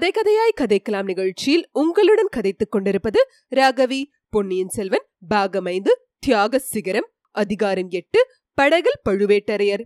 கதை கதையாய் கதைக்கலாம் நிகழ்ச்சியில் உங்களுடன் கதைத்துக் கொண்டிருப்பது ராகவி. பொன்னியின் செல்வன் பாகமைந்து தியாக சிகரம் அதிகாரம் எட்டு படகல் பழுவேட்டரையர்.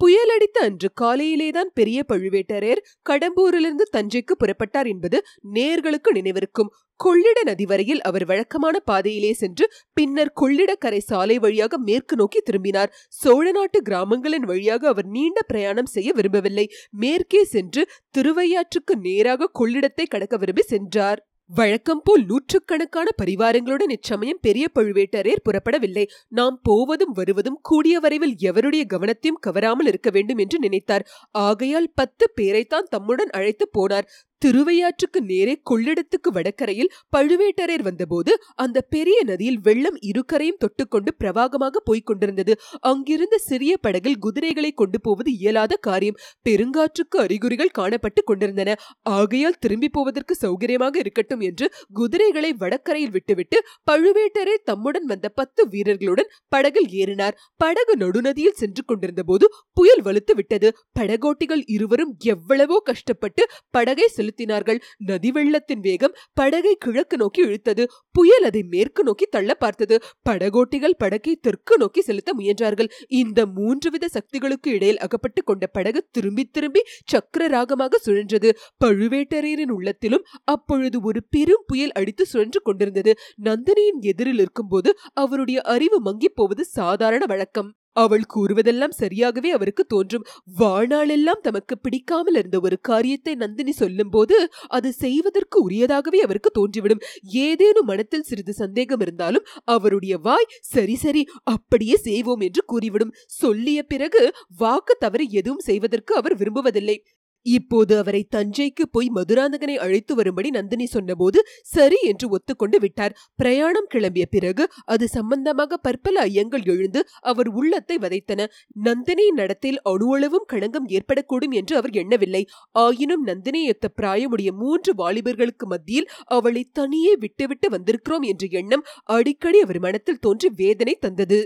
புயலடித்த அன்று காலையிலேதான் பெரிய பழுவேட்டரையர் கடம்பூரிலிருந்து தஞ்சைக்கு புறப்பட்டார் என்பது நேர்களுக்கு நினைவிருக்கும். கொள்ளிட நதி வரையில் அவர் வழக்கமான பாதையிலே சென்று பின்னர் கொள்ளிடக்கரை சாலை வழியாக மேற்கு நோக்கி திரும்பினார். சோழ நாட்டு கிராமங்களின் வழியாக அவர் நீண்ட பிரயாணம் செய்ய விரும்பவில்லை. மேற்கே சென்று திருவையாற்றுக்கு நேராக கொள்ளிடத்தை கடக்க விரும்பி சென்றார். வழக்கம் போல் நூற்றுக்கணக்கான பரிவாரங்களுடன் இச்சமயம் பெரிய பழுவேட்டரையர் புறப்படவில்லை. நாம் போவதும் வருவதும் கூடிய வரைவில் எவருடைய கவனத்தையும் கவராமல் இருக்க வேண்டும் என்று நினைத்தார். ஆகையால் பத்து பேரைத்தான் தம்முடன் அழைத்து போனார். திருவையாற்றுக்கு நேரே கொள்ளிடத்துக்கு வடக்கரையில் பழுவேட்டரையர் வந்தபோது அந்த பெரிய நதியில் வெள்ளம் இருகரையும் தொட்டுக்கொண்டு பிரவாகமாக போய்க் கொண்டிருந்தது. அங்கிருந்த சிறிய படகில் குதிரைகளை கொண்டு போவது இயலாத காரியம். பெருங்காற்றுக்கு அறிகுறிகள் காணப்பட்டு கொண்டிருந்தன. ஆகையால் திரும்பி போவதற்கு சௌகரியமாக இருக்கட்டும் என்று குதிரைகளை வடக்கரையில் விட்டுவிட்டு பழுவேட்டரை தம்முடன் வந்த பத்து வீரர்களுடன் படகில் ஏறினார். படகு நடுநதியில் சென்று கொண்டிருந்த போது புயல் வலுத்து விட்டது. படகோட்டிகள் இருவரும் எவ்வளவோ கஷ்டப்பட்டு படகை செலுத்தினார்கள். நதி வெள்ளத்தின் வேகம் படகை கிழக்கு நோக்கி இழுத்தது. புயல் அதை மேற்கு நோக்கி தள்ள பார்த்தது. படகோட்டிகள் படகை தெற்கு நோக்கி செலுத்த முயன்றார்கள். இந்த மூன்று வித சக்திகளுக்கு இடையில் அகப்பட்டு கொண்ட படகு திரும்பி திரும்பி சக்கர ராகமாக சுழன்றது. பழுவேட்டரையரின் உள்ளத்திலும் அப்பொழுது ஒரு பெரும் புயல் அடித்து சுழன்று கொண்டிருந்தது. நந்தினியின் எதிரில் இருக்கும்போது அவருடைய அறிவு மங்கிப் போவது சாதாரண வழக்கம். அவள் கூறுவதெல்லாம் சரியாகவே அவருக்கு தோன்றும். வாழ்நாளெல்லாம் தமக்கு பிடிக்காமல் இருந்த ஒரு காரியத்தை நந்தினி சொல்லும்போது அது செய்வதற்கு உரியதாகவே அவருக்கு தோன்றிவிடும். ஏதேனும் மனத்தில் சிறிது சந்தேகம் இருந்தாலும் அவருடைய வாய் சரி சரி அப்படியே செய்வோம் என்று கூறிவிடும். சொல்லிய பிறகு வாக்கு தவறு எதுவும் செய்வதற்கு அவர் விரும்புவதில்லை. இப்போது அவரை தஞ்சைக்கு போய் மதுராந்தகனை அழைத்து வரும்படி நந்தினி சொன்னபோது சரி என்று ஒத்துக்கொண்டு விட்டார். பிரயாணம் கிளம்பிய பிறகு அது சம்பந்தமாக பற்பல ஐயங்கள் எழுந்து அவர் உள்ளத்தை வதைத்தன. நந்தினியின் நடத்தில் அணுவளவும் களங்கம் ஏற்படக்கூடும் என்று அவர் எண்ணவில்லை. ஆயினும் நந்தினியொத்த பிராயமுடைய மூன்று வாலிபர்களுக்கு மத்தியில் அவளை தனியே விட்டுவிட்டு வந்திருக்கிறோம் என்ற எண்ணம் அடிக்கடி அவர் மனத்தில் தோன்றி வேதனை தந்தது.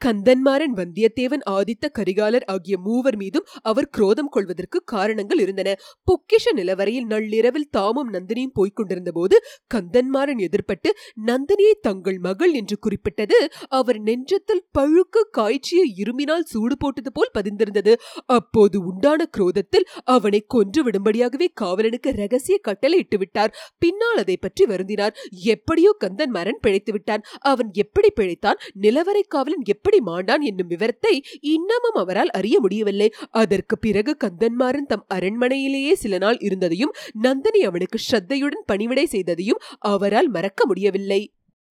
கந்தன்மாறன் வந்தியத்தேவன் ஆதித்த கரிகாலர் ஆகிய மூவர் மீதும் அவர் குரோதம் கொள்வதற்கு காரணங்கள் இருந்தன. பொக்கிஷ நிலவரையில் நள்ளிரவில் தாமும் நந்தினியும் போய்க் கொண்டிருந்த போது கந்தன்மாறன் எதிர்பட்டு நந்தினியை தங்கள் மகள் என்று குறிப்பிட்டது அவர் நெஞ்சத்தில் பழுக்க காய்ச்சிய இருமினால் சூடு போட்டது போல் பதிந்திருந்தது. அப்போது உண்டான குரோதத்தில் அவனை கொன்று விடும்படியாகவே காவலனுக்கு ரகசிய கட்டளை இட்டுவிட்டார். பின்னால் அதை பற்றி வருந்தினார். எப்படியோ கந்தன்மாறன் பிழைத்து விட்டான் அவன் எப்படி பிழைத்தான்? நிலவரை காவலன் எப்படி எப்படி மாண்டான் என்னும் விவரத்தை இன்னமும் அவரால் அறிய முடியவில்லை. அதற்கு பிறகு கந்தன்மாறன் தம் அரண்மனையிலேயே சில நாள் இருந்ததையும் நந்தினி அவனுக்கு ஸ்ரத்தையுடன் பணிவிடை செய்ததையும் அவரால் மறக்க முடியவில்லை.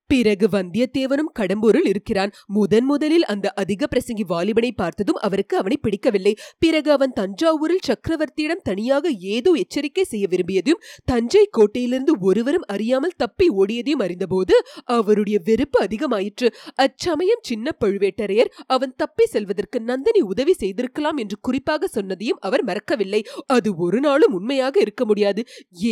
பிறகு வந்தியத்தேவனும் கடம்பூரில் இருக்கிறான். முதன் முதலில் அந்த அதிக பிரசங்கி வாலிபனை பார்த்ததும் அவருக்கு அவனை பிடிக்கவில்லை. பிறகு அவன் தஞ்சாவூரில் சக்கரவர்த்தியிடம் தனியாக ஏதோ எச்சரிக்கை செய்ய விரும்பியதையும் தஞ்சை கோட்டையிலிருந்து ஒருவரும் அறியாமல் தப்பி ஓடியதையும் அறிந்தபோது அவருடைய வெறுப்பு அதிகமாயிற்று. அச்சமயம் சின்ன பழுவேட்டரையர் அவன் தப்பி செல்வதற்கு நந்தினி உதவி செய்திருக்கலாம் என்று குறிப்பாக சொன்னதையும் அவர் மறக்கவில்லை. அது ஒரு நாளும் உண்மையாக இருக்க முடியாது.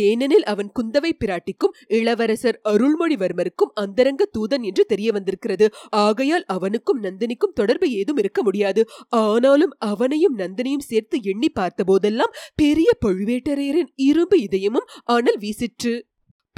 ஏனெனில் அவன் குந்தவை பிராட்டிக்கும் இளவரசர் அருள்மொழிவர்மருக்கும் அந்த அந்தரங்க தூதன் என்று தெரிய வந்திருக்கிறது. ஆகையால் அவனுக்கும் நந்தினிக்கும் தொடர்பு ஏதும் இருக்க முடியாது. ஆனாலும் அவனையும் நந்தினியும் சேர்த்து எண்ணி பார்த்த போதெல்லாம் பெரிய பழுவேட்டரையரின் இரும்பு இதயமும் அனல் வீசிற்று.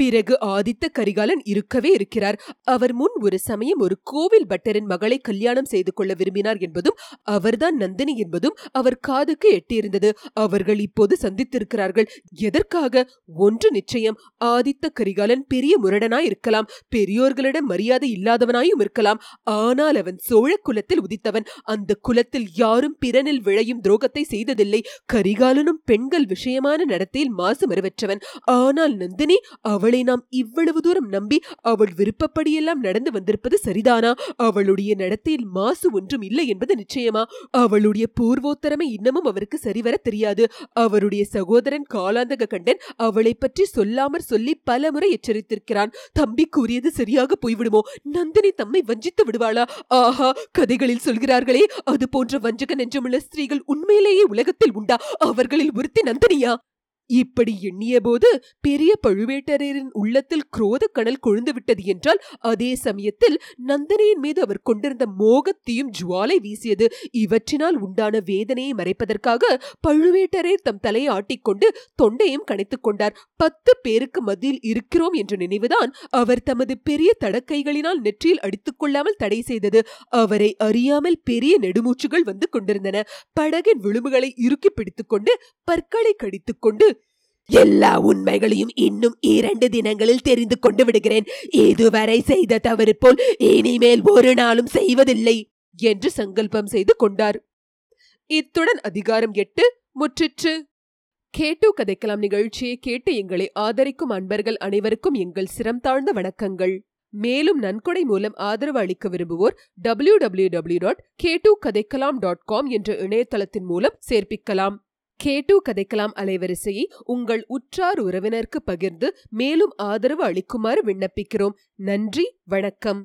பிறகு ஆதித்த கரிகாலன் இருக்கவே இருக்கிறார். அவர் முன் ஒரு சமயம் ஒரு கோவில் பட்டரின் மகளை கல்யாணம் செய்து கொள்ள விரும்பினார் என்பதும் அவர்தான் நந்தினி என்பதும் அவர் காதுக்கு எட்டியிருந்தது. அவர்கள் இப்போது சந்தித்திருக்கிறார்கள். எதற்காக? ஒன்று நிச்சயம் ஆதித்த கரிகாலன் பெரிய முரடனாய் இருக்கலாம் பெரியோர்களிடம் மரியாதை இல்லாதவனாயும் இருக்கலாம். ஆனால் அவன் சோழ குலத்தில் உதித்தவன். அந்த குலத்தில் யாரும் பிறனில் விளையும் துரோகத்தை செய்ததில்லை. கரிகாலனும் பெண்கள் விஷயமான நடத்தையில் மாசு மறுவற்றவன் ஆனால் நந்தினி அவள் அவளை நாம் இவ்வளவு தூரம் நம்பி அவள் விருப்பப்படியெல்லாம் நடந்து வந்திருப்பது சரிதானா? அவளுடைய நடத்தையில் மாசு ஒன்றும் இல்லை என்பது நிச்சயமா? அவளுடைய பூர்வோத்தரமை இன்னமும் அவருக்கு சரிவர தெரியாது. அவருடைய சகோதரன் காலாந்தக கண்டன் அவளை பற்றி சொல்லாமற் சொல்லி பல முறை எச்சரித்திருக்கிறான். தம்பி கூறியது சரியாக போய்விடுமோ? நந்தினி தம்மை வஞ்சித்து விடுவாளா? ஆஹா கதைகளில் சொல்கிறார்களே அது போன்ற வஞ்சக நெஞ்சமுள்ள ஸ்திரீகள் உண்மையிலேயே உலகத்தில் உண்டா? அவர்களில் ஒருத்தி நந்தினியா? இப்படி எண்ணியபோது பெரிய பழுவேட்டரையரின் உள்ளத்தில் குரோத கணல் கொழுந்து விட்டது என்றால் அதே சமயத்தில் நந்தினியின் மீது அவர் கொண்டிருந்த மோகத்தையும் ஜுவாலை வீசியது. இவற்றினால் உண்டான வேதனையை மறைப்பதற்காக பழுவேட்டரையர் தம் தலையை ஆட்டிக்கொண்டு தொண்டையும் கணைத்துக் கொண்டார். பத்து பேருக்கு மத்தியில் இருக்கிறோம் என்ற நினைவுதான் அவர் தமது பெரிய தடக்கைகளினால் நெற்றியில் அடித்துக் கொள்ளாமல் தடை செய்தது. அவரை அறியாமல் பெரிய நெடுமூச்சுகள் வந்து கொண்டிருந்தன. படகின் விளிம்புகளை இறுக்கி பிடித்துக்கொண்டு பற்களை கடித்துக்கொண்டு எல்லா உண்மைகளையும் இன்னும் இரண்டு தினங்களில் தெரிந்து கொண்டு விடுகிறேன். இதுவரை செய்த தவறு போல் இனிமேல் ஒரு நாளும் செய்வதில்லை என்று சங்கல்பம் செய்து கொண்டார். இத்துடன் அதிகாரம் எட்டு முற்றிற்று. கேட்டு கதைக்கலாம் நிகழ்ச்சியை கேட்டு எங்களை ஆதரிக்கும் அன்பர்கள் அனைவருக்கும் எங்கள் சிரம் தாழ்ந்த வணக்கங்கள். மேலும் நன்கொடை மூலம் ஆதரவு அளிக்க விரும்புவோர் W W W dot K two கதைக்கலாம் டாட் காம் என்ற இணையதளத்தின் மூலம் சேர்ப்பிக்கலாம். கேட்டு கதைக்கலாம் அலைவரிசையை உங்கள் உற்றார் உறவினருக்கு பகிர்ந்து மேலும் ஆதரவு அளிக்குமாறு விண்ணப்பிக்கிறோம். நன்றி வணக்கம்.